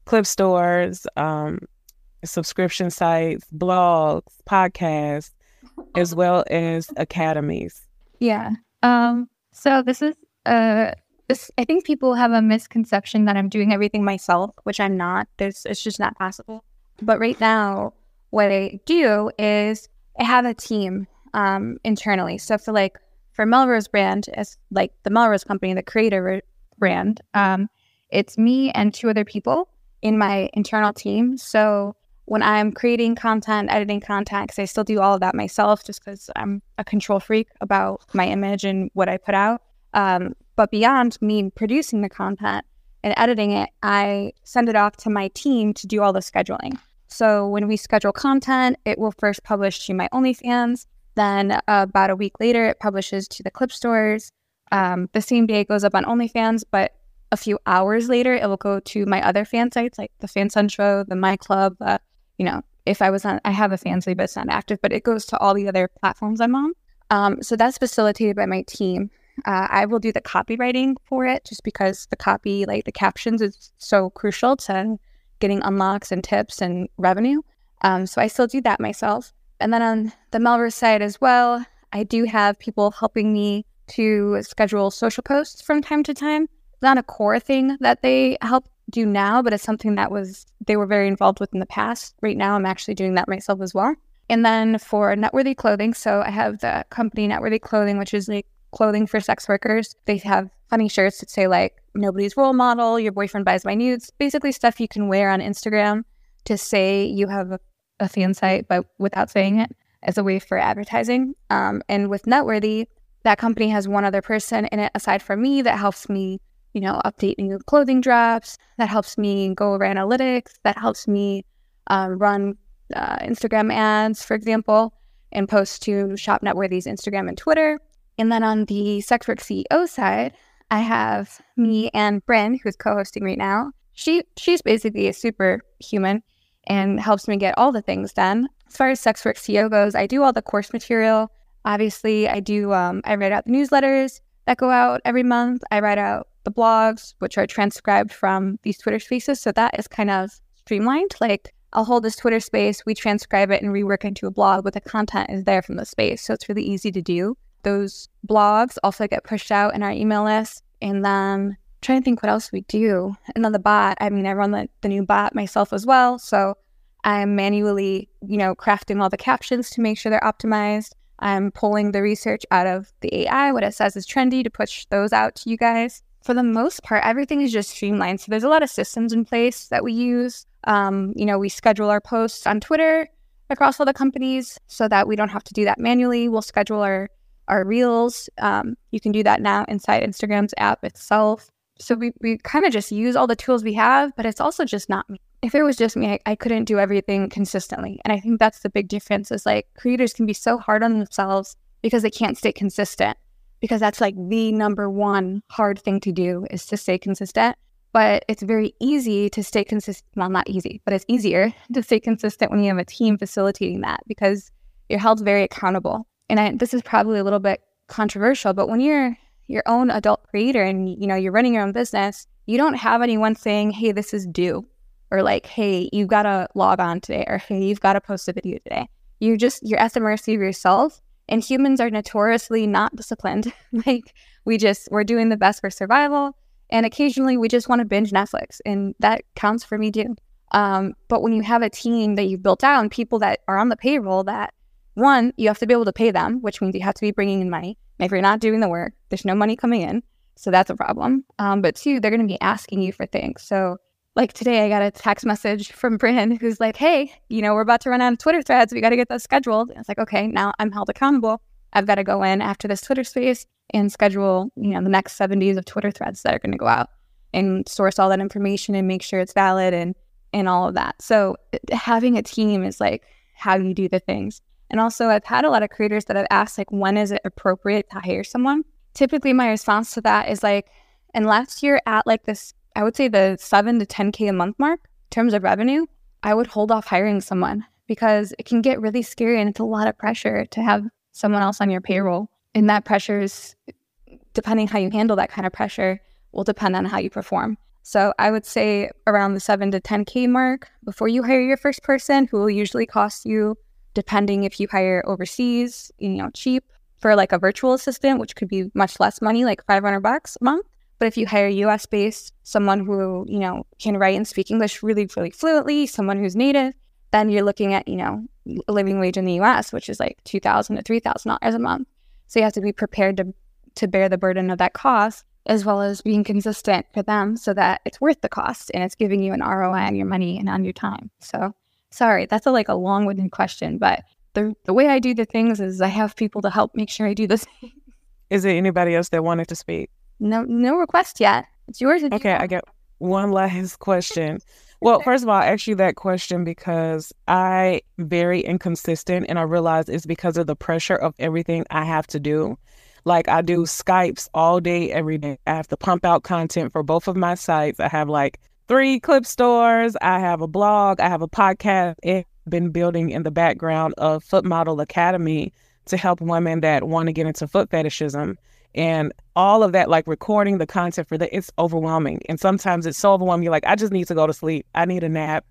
clip stores, um, subscription sites, blogs, podcasts, as well as academies? Yeah. Um, so this is uh this, I think people have a misconception that I'm doing everything myself, which I'm not. There's, it's just not possible. But right now, what I do is I have a team um, internally. So for like for Melrose brand, as like the Melrose company, the creator brand, um, it's me and two other people in my internal team. So when I'm creating content, editing content, because I still do all of that myself, just because I'm a control freak about my image and what I put out. Um, but beyond me producing the content and editing it, I send it off to my team to do all the scheduling. So when we schedule content, it will first publish to my OnlyFans. Then uh, about a week later, it publishes to the clip stores. Um, the same day it goes up on OnlyFans, but a few hours later it will go to my other fan sites like the FanCentro, the My Club. Uh, you know, if I was on, I have a Fansly, but it's not active, but it goes to all the other platforms I'm on. Um, so that's facilitated by my team. Uh, I will do the copywriting for it just because the copy, like the captions, is so crucial to getting unlocks and tips and revenue. Um, so I still do that myself. And then on the Melrose side as well, I do have people helping me to schedule social posts from time to time. Not a core thing that they help do now, but it's something that was they were very involved with in the past. Right now, I'm actually doing that myself as well. And then for Networthy Clothing, so I have the company Networthy Clothing, which is like clothing for sex workers. They have funny shirts that say like nobody's role model, your boyfriend buys my nudes, basically stuff you can wear on Instagram to say you have a, a fan site, but without saying it as a way for advertising. Um, and with Networthy, that company has one other person in it aside from me that helps me, you know, update new clothing drops, that helps me go over analytics, that helps me um, run uh, Instagram ads, for example, and post to Shop Networthy's Instagram and Twitter. And then on the Sexwork CEO side, I have me and Bryn, who's co-hosting right now. She she's basically a superhuman and helps me get all the things done. As far as Sexwork CEO goes, I do all the course material. Obviously, I do. Um, I write out the newsletters that go out every month. I write out the blogs, which are transcribed from these Twitter spaces. So that is kind of streamlined. Like I'll hold this Twitter space, we transcribe it and rework into a blog, but the content is there from the space. So it's really easy to do. Those blogs also get pushed out in our email list. And then trying to think what else we do. And then the bot, I mean, I run the, the new bot myself as well. So I'm manually, you know, crafting all the captions to make sure they're optimized. I'm pulling the research out of the AI, what it says is trendy, to push those out to you guys. For the most part, everything is just streamlined. So there's a lot of systems in place that we use. Um, you know, we schedule our posts on Twitter across all the companies so that we don't have to do that manually. We'll schedule our our reels. Um, you can do that now inside Instagram's app itself. So we, we kind of just use all the tools we have, but it's also just not me. If it was just me, I, I couldn't do everything consistently. And I think that's the big difference is like creators can be so hard on themselves because they can't stay consistent because that's like the number one hard thing to do is to stay consistent. But it's very easy to stay consistent. Well, not easy, but it's easier to stay consistent when you have a team facilitating that because you're held very accountable and I, this is probably a little bit controversial, but when you're your own adult creator and you know you're running your own business, you don't have anyone saying, "Hey, this is due," or like, "Hey, you've got to log on today," or "Hey, you've got to post a video today." You're just you're at the mercy of yourself. And humans are notoriously not disciplined. like we just we're doing the best for survival, and occasionally we just want to binge Netflix, and that counts for me too. Um, but when you have a team that you've built out and people that are on the payroll that one, you have to be able to pay them, which means you have to be bringing in money. And if you're not doing the work, there's no money coming in. So that's a problem. Um, but two, they're going to be asking you for things. So, like today, I got a text message from Bryn who's like, hey, you know, we're about to run out of Twitter threads. We got to get those scheduled. And it's like, okay, now I'm held accountable. I've got to go in after this Twitter space and schedule, you know, the next 70s of Twitter threads that are going to go out and source all that information and make sure it's valid and and all of that. So having a team is like how you do the things. And also, I've had a lot of creators that have asked, like, when is it appropriate to hire someone? Typically, my response to that is like, unless you're at like this, I would say the seven to 10K a month mark in terms of revenue, I would hold off hiring someone because it can get really scary and it's a lot of pressure to have someone else on your payroll. And that pressure is, depending how you handle that kind of pressure, will depend on how you perform. So I would say around the seven to 10K mark before you hire your first person, who will usually cost you depending if you hire overseas, you know, cheap for like a virtual assistant, which could be much less money, like 500 bucks a month. But if you hire US based, someone who, you know, can write and speak English really, really fluently, someone who's native, then you're looking at, you know, a living wage in the US, which is like 2,000 to $3,000 a month. So you have to be prepared to, to bear the burden of that cost as well as being consistent for them so that it's worth the cost and it's giving you an ROI on your money and on your time. So Sorry, that's a, like a long-winded question, but the the way I do the things is I have people to help make sure I do the same. Is there anybody else that wanted to speak? No, no request yet. It's yours. Okay, I get one last question. Well, first of all, I asked you that question because I very inconsistent, and I realize it's because of the pressure of everything I have to do. Like I do mm-hmm. Skypes all day, every day. I have to pump out content for both of my sites. I have like three clip stores. I have a blog. I have a podcast. I've been building in the background of Foot Model Academy to help women that want to get into foot fetishism. And all of that, like recording the content for that, it's overwhelming. And sometimes it's so overwhelming. You're like, I just need to go to sleep. I need a nap.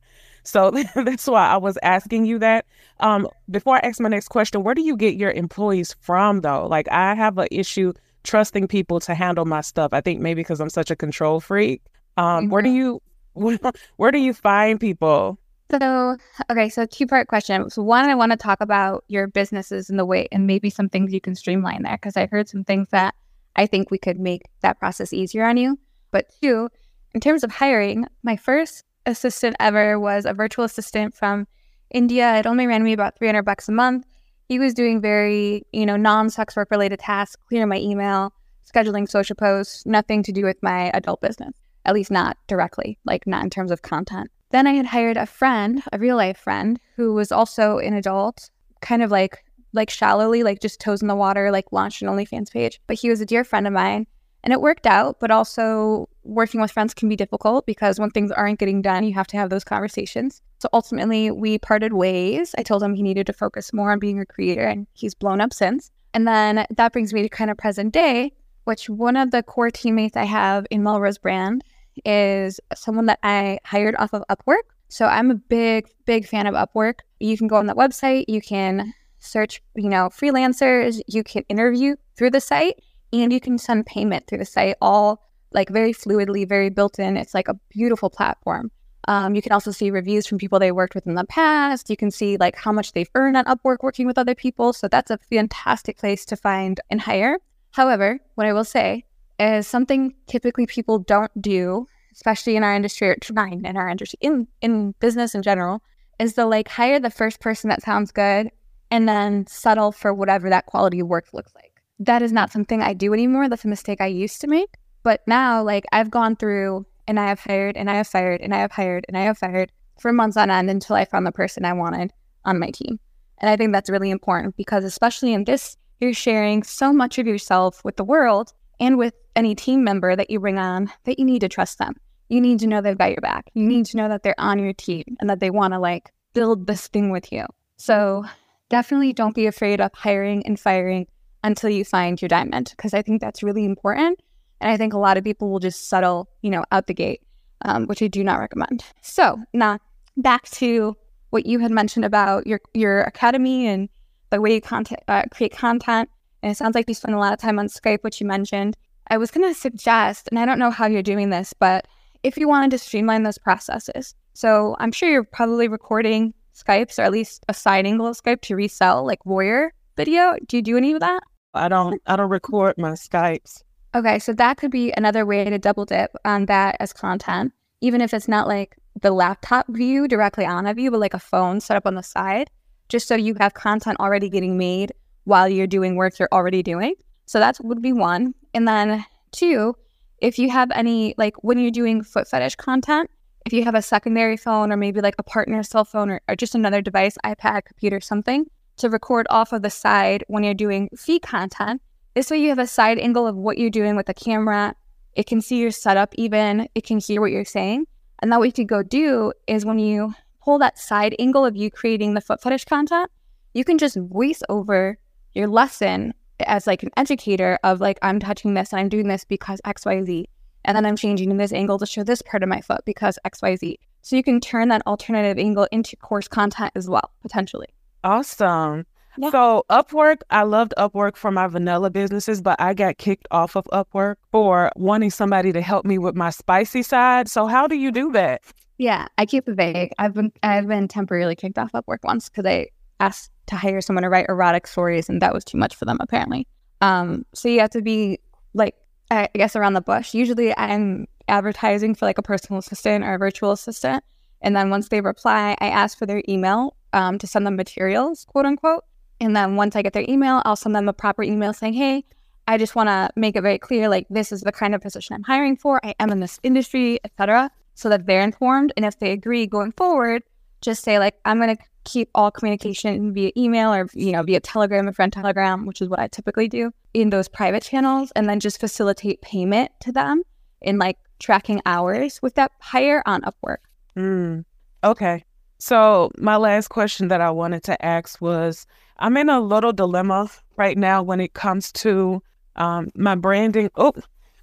So that's why I was asking you that. Um, before I ask my next question, where do you get your employees from, though? Like, I have an issue trusting people to handle my stuff. I think maybe because I'm such a control freak. Um, mm-hmm. Where do you where, do you find people? So, okay, so two part question. So, one, I want to talk about your businesses and the way, and maybe some things you can streamline there because I heard some things that I think we could make that process easier on you. But two, in terms of hiring, my first assistant ever was a virtual assistant from India. It only ran me about 300 bucks a month. He was doing very, you know, non-sex work related tasks, clearing my email, scheduling social posts, nothing to do with my adult business, at least not directly, like not in terms of content. Then I had hired a friend, a real life friend, who was also an adult, kind of like like shallowly, like just toes in the water, like launched an OnlyFans page. But he was a dear friend of mine and it worked out, but also working with friends can be difficult because when things aren't getting done, you have to have those conversations. So ultimately, we parted ways. I told him he needed to focus more on being a creator, and he's blown up since. And then that brings me to kind of present day, which one of the core teammates I have in Melrose Brand is someone that I hired off of Upwork. So I'm a big, big fan of Upwork. You can go on that website, you can search, you know, freelancers, you can interview through the site and you can send payment through the site all like very fluidly, very built in. It's like a beautiful platform. Um, you can also see reviews from people they worked with in the past. You can see like how much they've earned on Upwork working with other people. So that's a fantastic place to find and hire. However, what I will say is something typically people don't do, especially in our industry or trying in our industry, in, in business in general, is the like hire the first person that sounds good and then settle for whatever that quality of work looks like that is not something I do anymore. That's a mistake I used to make. But now, like, I've gone through and I have hired and I have fired and I have hired and I have fired for months on end until I found the person I wanted on my team. And I think that's really important because, especially in this, you're sharing so much of yourself with the world and with any team member that you bring on that you need to trust them. You need to know they've got your back. You need to know that they're on your team and that they want to like build this thing with you. So definitely don't be afraid of hiring and firing until you find your diamond because I think that's really important. And I think a lot of people will just settle, you know, out the gate, um, which I do not recommend. So now back to what you had mentioned about your your academy and the way you content, uh, create content. And it sounds like you spend a lot of time on Skype, which you mentioned. I was going to suggest, and I don't know how you're doing this, but if you wanted to streamline those processes, so I'm sure you're probably recording Skypes or at least a side angle of Skype to resell, like voyeur video. Do you do any of that? I don't I don't record my Skypes. Okay, so that could be another way to double dip on that as content, even if it's not like the laptop view directly on of you, but like a phone set up on the side, just so you have content already getting made while you're doing work you're already doing. So that would be one. And then two, if you have any like when you're doing foot fetish content, if you have a secondary phone or maybe like a partner cell phone or, or just another device, iPad, computer, something, to record off of the side when you're doing feed content. This way, you have a side angle of what you're doing with the camera. It can see your setup, even it can hear what you're saying. And that what you could go do is when you pull that side angle of you creating the foot fetish content, you can just voice over your lesson as like an educator of like, I'm touching this and I'm doing this because XYZ. And then I'm changing this angle to show this part of my foot because XYZ. So you can turn that alternative angle into course content as well, potentially. Awesome. Yeah. So Upwork, I loved Upwork for my vanilla businesses, but I got kicked off of Upwork for wanting somebody to help me with my spicy side. So how do you do that? Yeah, I keep it vague. I've been I've been temporarily kicked off Upwork once because I asked to hire someone to write erotic stories, and that was too much for them apparently. Um, so you have to be like I guess around the bush. Usually, I'm advertising for like a personal assistant or a virtual assistant, and then once they reply, I ask for their email um, to send them materials, quote unquote. And then once I get their email, I'll send them a proper email saying, hey, I just want to make it very clear, like this is the kind of position I'm hiring for. I am in this industry, etc., so that they're informed. And if they agree going forward, just say like I'm going to keep all communication via email or you know via Telegram and friend Telegram, which is what I typically do in those private channels, and then just facilitate payment to them in like tracking hours with that hire on Upwork. Mm, okay. So my last question that I wanted to ask was I'm in a little dilemma right now when it comes to um, my branding. Oh,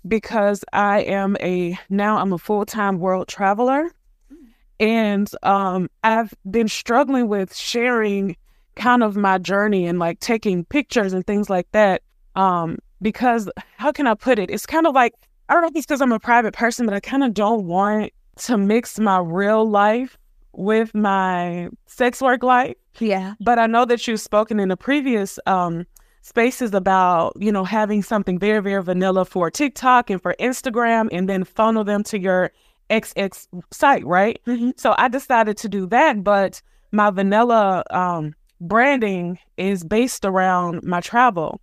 because I am a now I'm a full time world traveler, and um, I've been struggling with sharing kind of my journey and like taking pictures and things like that. Um, because how can I put it? It's kind of like I don't know if it's because I'm a private person, but I kind of don't want to mix my real life with my sex work life. Yeah. But I know that you've spoken in the previous um, spaces about, you know, having something very, very vanilla for TikTok and for Instagram and then funnel them to your XX site, right? Mm-hmm. So I decided to do that, but my vanilla um, branding is based around my travel.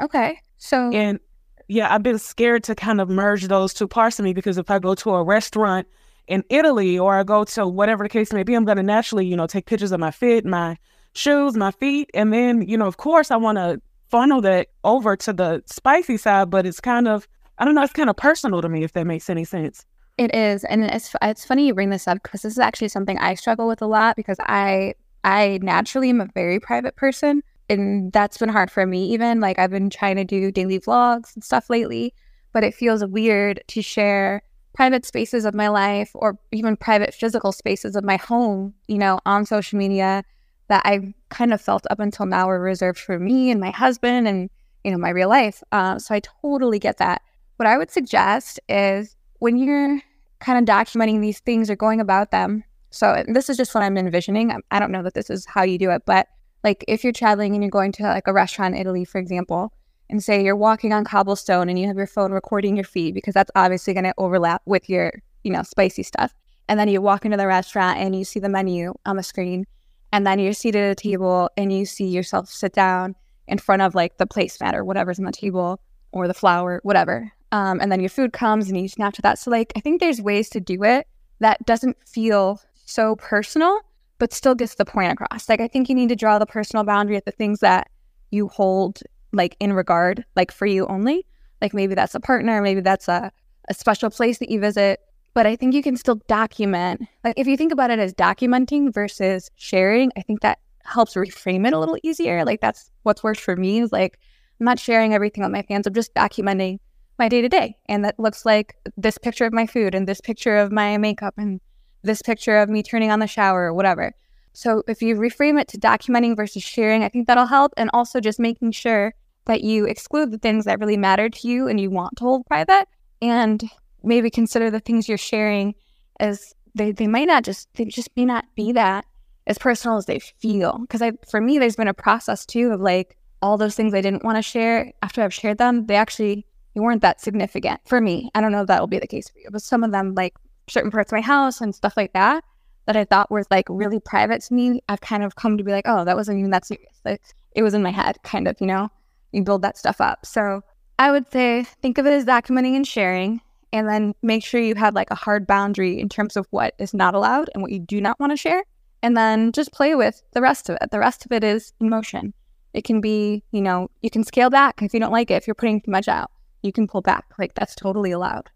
Okay. So And yeah, I've been scared to kind of merge those two parts of me because if I go to a restaurant in Italy or I go to whatever the case may be, I'm going to naturally, you know, take pictures of my fit, my shoes, my feet. And then, you know, of course, I want to funnel that over to the spicy side, but it's kind of, I don't know, it's kind of personal to me, if that makes any sense. It is, and it's it's funny you bring this up because this is actually something I struggle with a lot because I I naturally am a very private person, and that's been hard for me. Even like I've been trying to do daily vlogs and stuff lately, but it feels weird to share private spaces of my life or even private physical spaces of my home, you know, on social media that I've kind of felt up until now were reserved for me and my husband and you know my real life. Uh, so I totally get that. What I would suggest is when you're kind of documenting these things or going about them. So this is just what I'm envisioning. I- I don't know that this is how you do it, but like if you're traveling and you're going to like a restaurant in Italy, for example, and say you're walking on cobblestone and you have your phone recording your feed because that's obviously going to overlap with your, you know, spicy stuff. And then you walk into the restaurant and you see the menu on the screen, and then you're seated at a table and you see yourself sit down in front of like the placemat or whatever's on the table or the flower, whatever. Um, and then your food comes and you snap to that. So like I think there's ways to do it that doesn't feel so personal, but still gets the point across. Like I think you need to draw the personal boundary at the things that you hold like in regard, like for you only. Like maybe that's a partner, maybe that's a, a special place that you visit. But I think you can still document. Like if you think about it as documenting versus sharing, I think that helps reframe it a little easier. Like that's what's worked for me is like I'm not sharing everything with my fans. I'm just documenting my day to day. And that looks like this picture of my food and this picture of my makeup and this picture of me turning on the shower or whatever. So if you reframe it to documenting versus sharing, I think that'll help. And also just making sure that you exclude the things that really matter to you and you want to hold private and maybe consider the things you're sharing as they, they might not just they just may not be that as personal as they feel. Because I for me there's been a process too of like all those things I didn't want to share after I've shared them, they actually they weren't that significant for me. I don't know if that'll be the case for you, but some of them like certain parts of my house and stuff like that that I thought was like really private to me, I've kind of come to be like, oh, that wasn't even that serious. Like it was in my head, kind of, you know. You build that stuff up. So I would say think of it as documenting and sharing, and then make sure you have like a hard boundary in terms of what is not allowed and what you do not want to share. And then just play with the rest of it. The rest of it is emotion. It can be, you know, you can scale back if you don't like it. If you're putting too much out, you can pull back. Like that's totally allowed.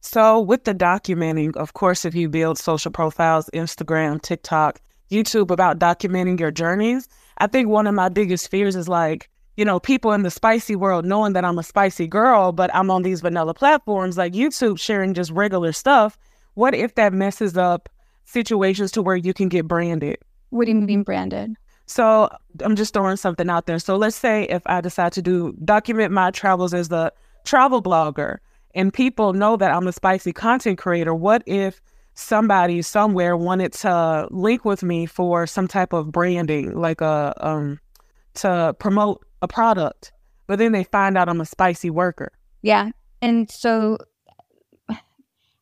So, with the documenting, of course, if you build social profiles, Instagram, TikTok, YouTube about documenting your journeys, I think one of my biggest fears is like, you know, people in the spicy world knowing that I'm a spicy girl, but I'm on these vanilla platforms like YouTube sharing just regular stuff. What if that messes up situations to where you can get branded? What do you mean branded? So I'm just throwing something out there. So let's say if I decide to do document my travels as the travel blogger and people know that I'm a spicy content creator, what if somebody somewhere wanted to link with me for some type of branding, like a um to promote a product, but then they find out I'm a spicy worker? Yeah. And so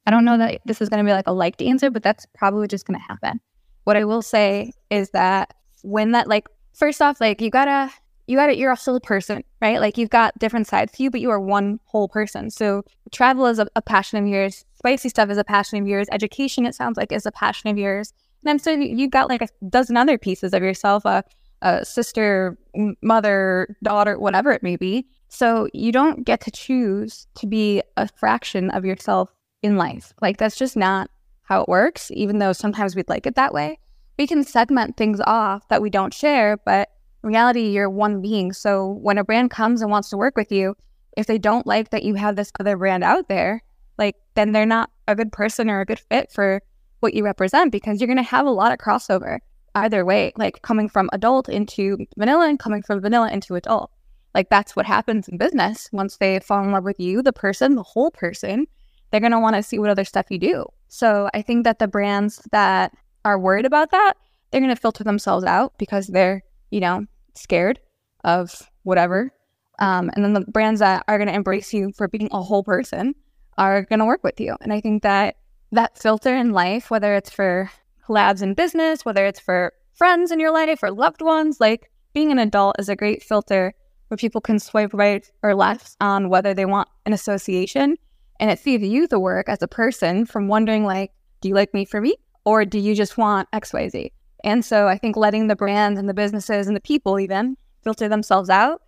I don't know that this is going to be like a liked answer, but that's probably just going to happen. What I will say is that when that, like, first off, like, you gotta, you gotta, you're a whole person, right? Like, you've got different sides to you, but you are one whole person. So, travel is a, a passion of yours, spicy stuff is a passion of yours, education, it sounds like, is a passion of yours. And I'm sure you got like a dozen other pieces of yourself, a, a sister, mother, daughter, whatever it may be. So you don't get to choose to be a fraction of yourself in life. Like that's just not how it works, even though sometimes we'd like it that way. We can segment things off that we don't share, but reality, you're one being. So when a brand comes and wants to work with you, if they don't like that you have this other brand out there, like then they're not a good person or a good fit for what you represent because you're going to have a lot of crossover either way, like coming from adult into vanilla and coming from vanilla into adult. Like that's what happens in business. Once they fall in love with you, the person, the whole person, they're going to want to see what other stuff you do. So I think that the brands that are worried about that, they're going to filter themselves out because they're, you know, scared of whatever. Um, and then the brands that are going to embrace you for being a whole person are going to work with you. And I think that that filter in life, whether it's for collabs in business, whether it's for friends in your life or loved ones, like being an adult is a great filter where people can swipe right or left on whether they want an association. And it saves you the work as a person from wondering, like, do you like me for me? Or do you just want XYZ? And so I think letting the brands and the businesses and the people even filter themselves out,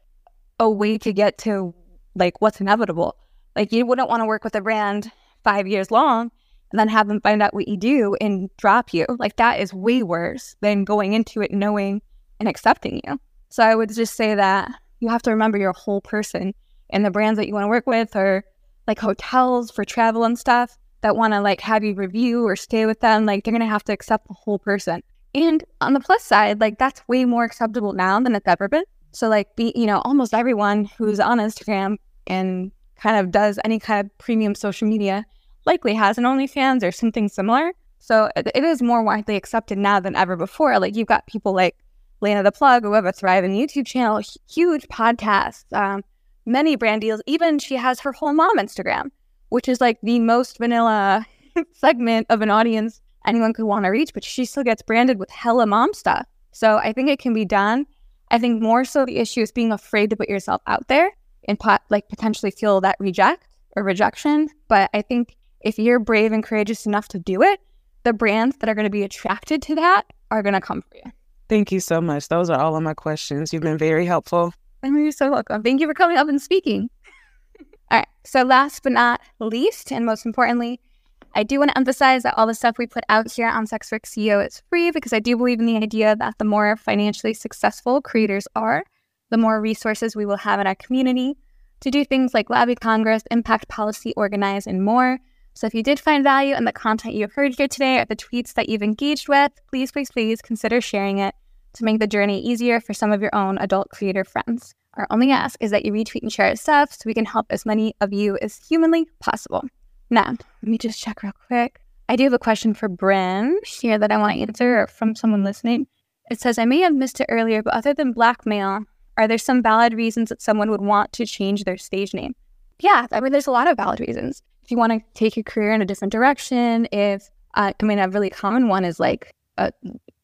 a way to get to like what's inevitable. Like you wouldn't want to work with a brand five years long and then have them find out what you do and drop you. Like that is way mm-hmm. worse than going into it knowing and accepting you. So I would just say that you have to remember you're whole person and the brands that you want to work with or like hotels for travel and stuff that want to like have you review or stay with them. Like they're going to have to accept the whole person. And on the plus side, like that's way more acceptable now than it's ever been. So like be, you know, almost everyone who's on Instagram and kind of does any kind of premium social media likely has an OnlyFans or something similar. So it, it is more widely accepted now than ever before. Like you've got people like Lena the Plug who have a thriving YouTube channel, huge podcasts, um, many brand deals. Even she has her whole mom Instagram, which is like the most vanilla segment of an audience anyone could want to reach, but she still gets branded with hella mom stuff. So I think it can be done. I think more so the issue is being afraid to put yourself out there and pot, like potentially feel that reject or rejection. But I think if you're brave and courageous enough to do it, the brands that are going to be attracted to that are going to come for you. Thank you so much. Those are all of my questions. You've been very helpful. you're so welcome. Thank you for coming up and speaking. all right. So, last but not least, and most importantly, I do want to emphasize that all the stuff we put out here on Sex Work CEO is free because I do believe in the idea that the more financially successful creators are, the more resources we will have in our community to do things like lobby Congress, impact policy, organize, and more. So if you did find value in the content you heard here today or the tweets that you've engaged with, please, please, please consider sharing it to make the journey easier for some of your own adult creator friends. Our only ask is that you retweet and share stuff so we can help as many of you as humanly possible. Now, let me just check real quick. I do have a question for Bryn here that I want to answer from someone listening. It says, I may have missed it earlier, but other than blackmail, are there some valid reasons that someone would want to change their stage name? Yeah, I mean, there's a lot of valid reasons. If you want to take your career in a different direction, if, uh, I mean, a really common one is like a,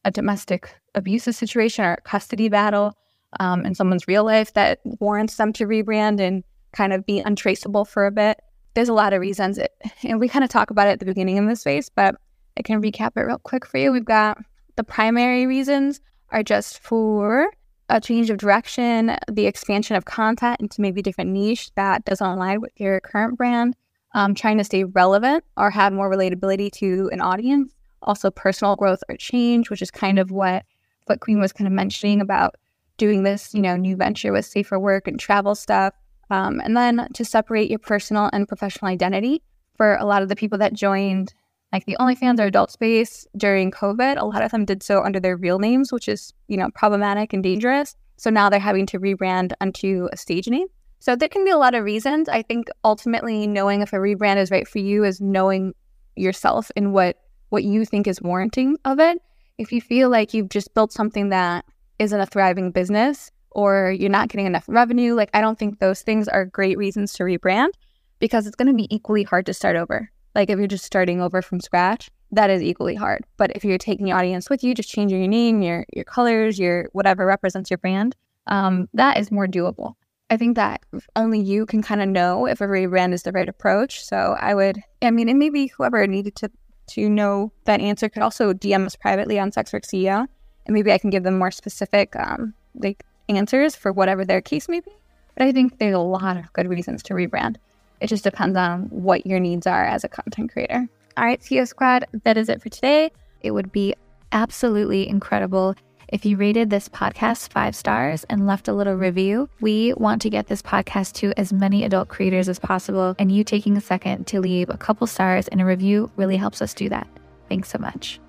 a domestic abuse situation or a custody battle um, in someone's real life that warrants them to rebrand and kind of be untraceable for a bit there's a lot of reasons. It, and we kind of talk about it at the beginning of this space, but I can recap it real quick for you. We've got the primary reasons are just for a change of direction, the expansion of content into maybe different niche that doesn't align with your current brand, um, trying to stay relevant or have more relatability to an audience. Also, personal growth or change, which is kind of what what Queen was kind of mentioning about doing this, you know, new venture with safer work and travel stuff. Um, and then to separate your personal and professional identity for a lot of the people that joined like the OnlyFans or adult space during COVID, a lot of them did so under their real names, which is, you know, problematic and dangerous. So now they're having to rebrand onto a stage name. So there can be a lot of reasons. I think ultimately knowing if a rebrand is right for you is knowing yourself and what what you think is warranting of it. If you feel like you've just built something that isn't a thriving business, or you're not getting enough revenue. Like, I don't think those things are great reasons to rebrand because it's going to be equally hard to start over. Like, if you're just starting over from scratch, that is equally hard. But if you're taking the audience with you, just changing your name, your your colors, your whatever represents your brand, um, that is more doable. I think that only you can kind of know if a rebrand is the right approach. So I would, I mean, and maybe whoever needed to to know that answer could also DM us privately on Sexwork CEO, and maybe I can give them more specific um, like answers for whatever their case may be. But I think there's a lot of good reasons to rebrand. It just depends on what your needs are as a content creator. All right, CEO Squad, that is it for today. It would be absolutely incredible if you rated this podcast five stars and left a little review. We want to get this podcast to as many adult creators as possible, and you taking a second to leave a couple stars and a review really helps us do that. Thanks so much.